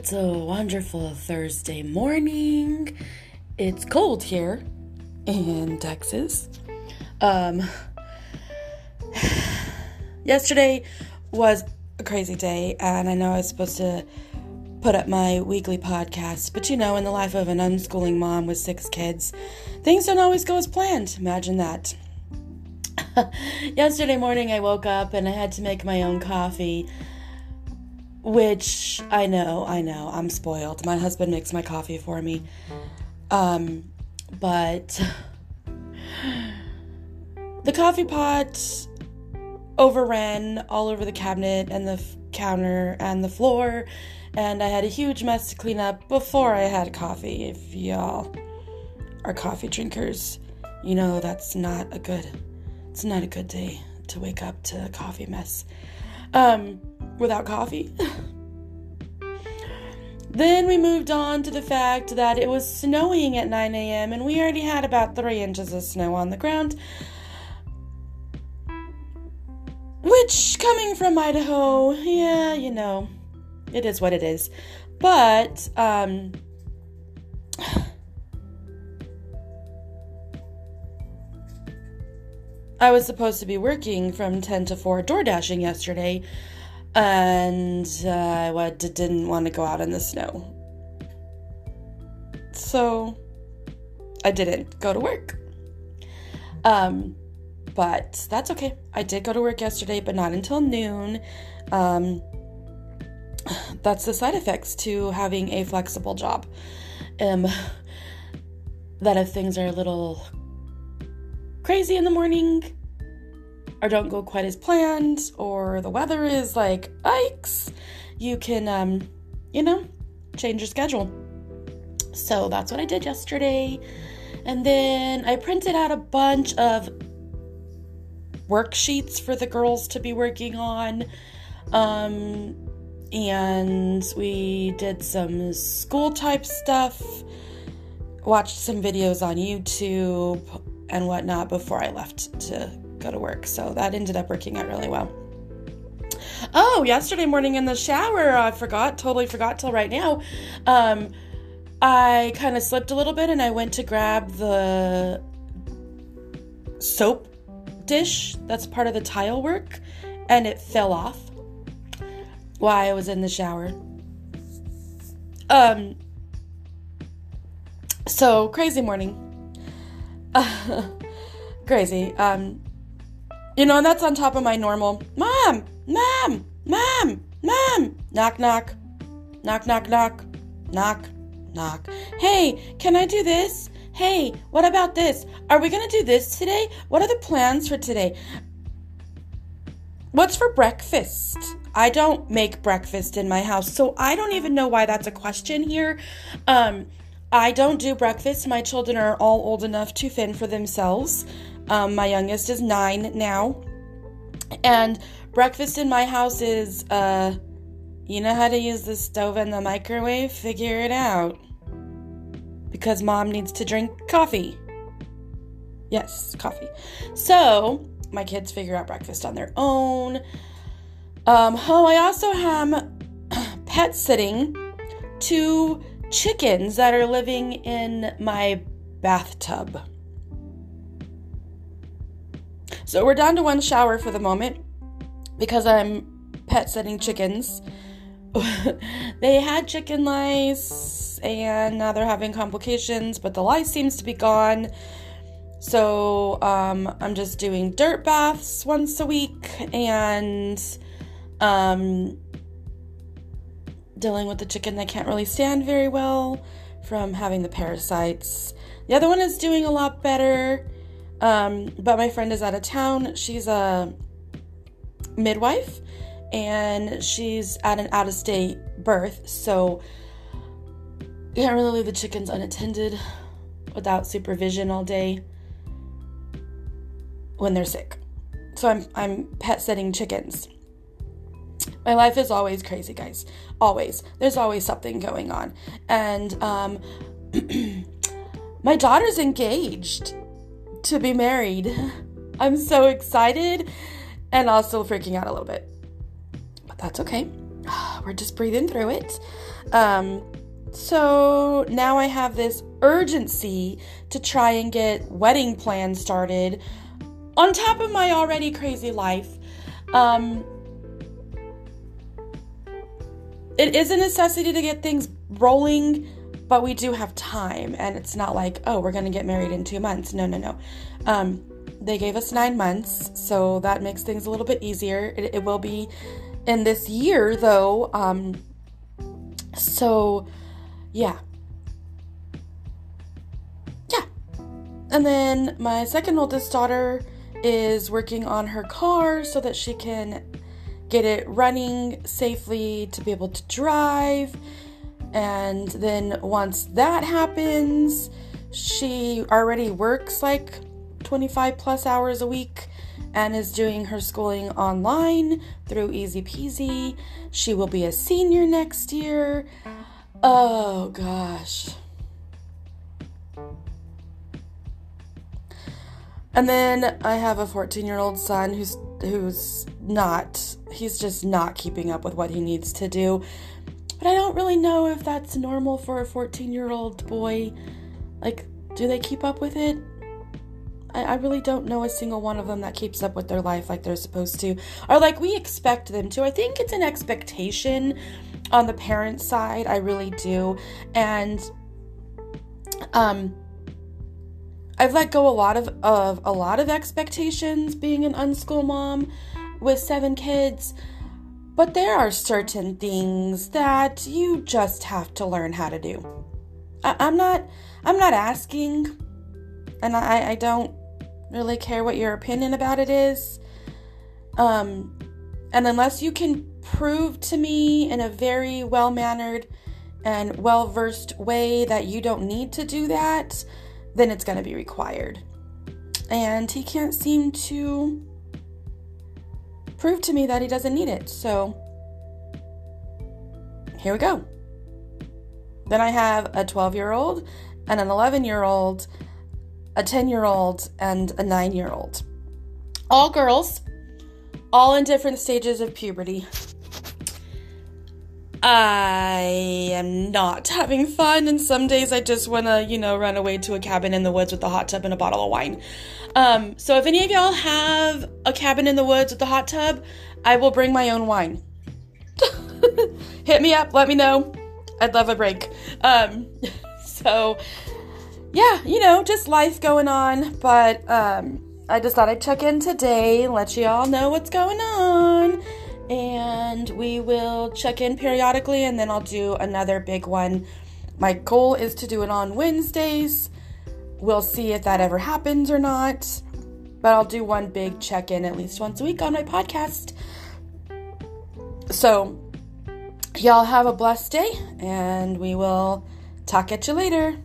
It's a wonderful Thursday morning. It's cold here in Texas. Um, yesterday was a crazy day, and I know I was supposed to put up my weekly podcast, but you know, in the life of an unschooling mom with six kids, things don't always go as planned. Imagine that. Yesterday morning, I woke up and I had to make my own coffee, which I know, I know, I'm spoiled. My husband makes my coffee for me. Um, but the coffee pot overran all over the cabinet and the f- counter and the floor, and I had a huge mess to clean up before I had coffee. If y'all are coffee drinkers, you know that's not a good it's not a good day to wake up to a coffee mess. Um, without coffee. then we moved on to the fact that it was snowing at 9 a.m. and we already had about three inches of snow on the ground. Which, coming from Idaho, yeah, you know, it is what it is. But, um, I was supposed to be working from 10 to 4 door dashing yesterday, and uh, I didn't want to go out in the snow. So I didn't go to work. Um, but that's okay. I did go to work yesterday, but not until noon. Um, that's the side effects to having a flexible job. Um, that if things are a little crazy in the morning or don't go quite as planned or the weather is like yikes. You can um you know change your schedule. So that's what i did yesterday. And then i printed out a bunch of worksheets for the girls to be working on. Um and we did some school type stuff watched some videos on youtube and whatnot before I left to go to work. So that ended up working out really well. Oh, yesterday morning in the shower, I forgot, totally forgot till right now. Um, I kind of slipped a little bit and I went to grab the soap dish that's part of the tile work and it fell off while I was in the shower. Um, so crazy morning. crazy. Um, you know, and that's on top of my normal mom, mom, mom, mom, knock, knock, knock, knock, knock, knock, knock. Hey, can I do this? Hey, what about this? Are we gonna do this today? What are the plans for today? What's for breakfast? I don't make breakfast in my house, so I don't even know why that's a question here. Um, I don't do breakfast. My children are all old enough to fend for themselves. Um, my youngest is nine now. And breakfast in my house is, uh, you know how to use the stove and the microwave? Figure it out. Because mom needs to drink coffee. Yes, coffee. So, my kids figure out breakfast on their own. Um, oh, I also have pet sitting two chickens that are living in my bathtub. So we're down to one shower for the moment because I'm pet chickens. they had chicken lice and now they're having complications, but the lice seems to be gone. So um, I'm just doing dirt baths once a week and um, dealing with the chicken that can't really stand very well from having the parasites. The other one is doing a lot better, um, but my friend is out of town. She's a midwife and she's at an out of state birth, so can't really leave the chickens unattended without supervision all day when they're sick. So I'm I'm pet setting chickens. My life is always crazy, guys. Always. There's always something going on. And um, my daughter's engaged to be married. I'm so excited and also freaking out a little bit. But that's okay. we're just breathing through it. Um, so now I have this urgency to try and get wedding plans started on top of my already crazy life. Um, it is a necessity to get things rolling, but we do have time, and it's not like, oh, we're going to get married in two months. No, no, no. Um, they gave us nine months, so that makes things a little bit easier. It, it will be in this year, though. Um, so, yeah. Yeah. And then my second oldest daughter is working on her car so that she can get it running safely to be able to drive. And then once that happens, she already works like 25 plus hours a week and is doing her schooling online through Easy Peasy. She will be a senior next year. Oh gosh. And then I have a 14-year-old son who's who's not he's just not keeping up with what he needs to do. But I don't really know if that's normal for a 14-year-old boy. Like do they keep up with it? I, I really don't know a single one of them that keeps up with their life like they're supposed to, or like we expect them to. I think it's an expectation on the parent side. I really do. And, um, I've let go a lot of, of a lot of expectations being an unschool mom with seven kids. But there are certain things that you just have to learn how to do. I, am not I'm not asking and I, I don't really care what your opinion about it is. Um, and unless you can prove to me in a very well mannered and well versed way that you don't need to do that, then it's going to be required. And he can't seem to prove to me that he doesn't need it. So here we go. Then I have a 12 year old and an 11 year old a 10 year old, and a 9 year old. All girls, all in different stages of puberty. I am not having fun, and some days I just want to, you know, run away to a cabin in the woods with a hot tub and a bottle of wine. Um, so if any of y'all have a cabin in the woods with a hot tub, I will bring my own wine. Hit me up, let me know. I'd love a break. Um, so yeah, you know, just life going on. But um, I just thought I'd check in today, let you all know what's going on. And we will check in periodically, and then I'll do another big one. My goal is to do it on Wednesdays. We'll see if that ever happens or not. But I'll do one big check in at least once a week on my podcast. So, y'all have a blessed day, and we will talk at you later.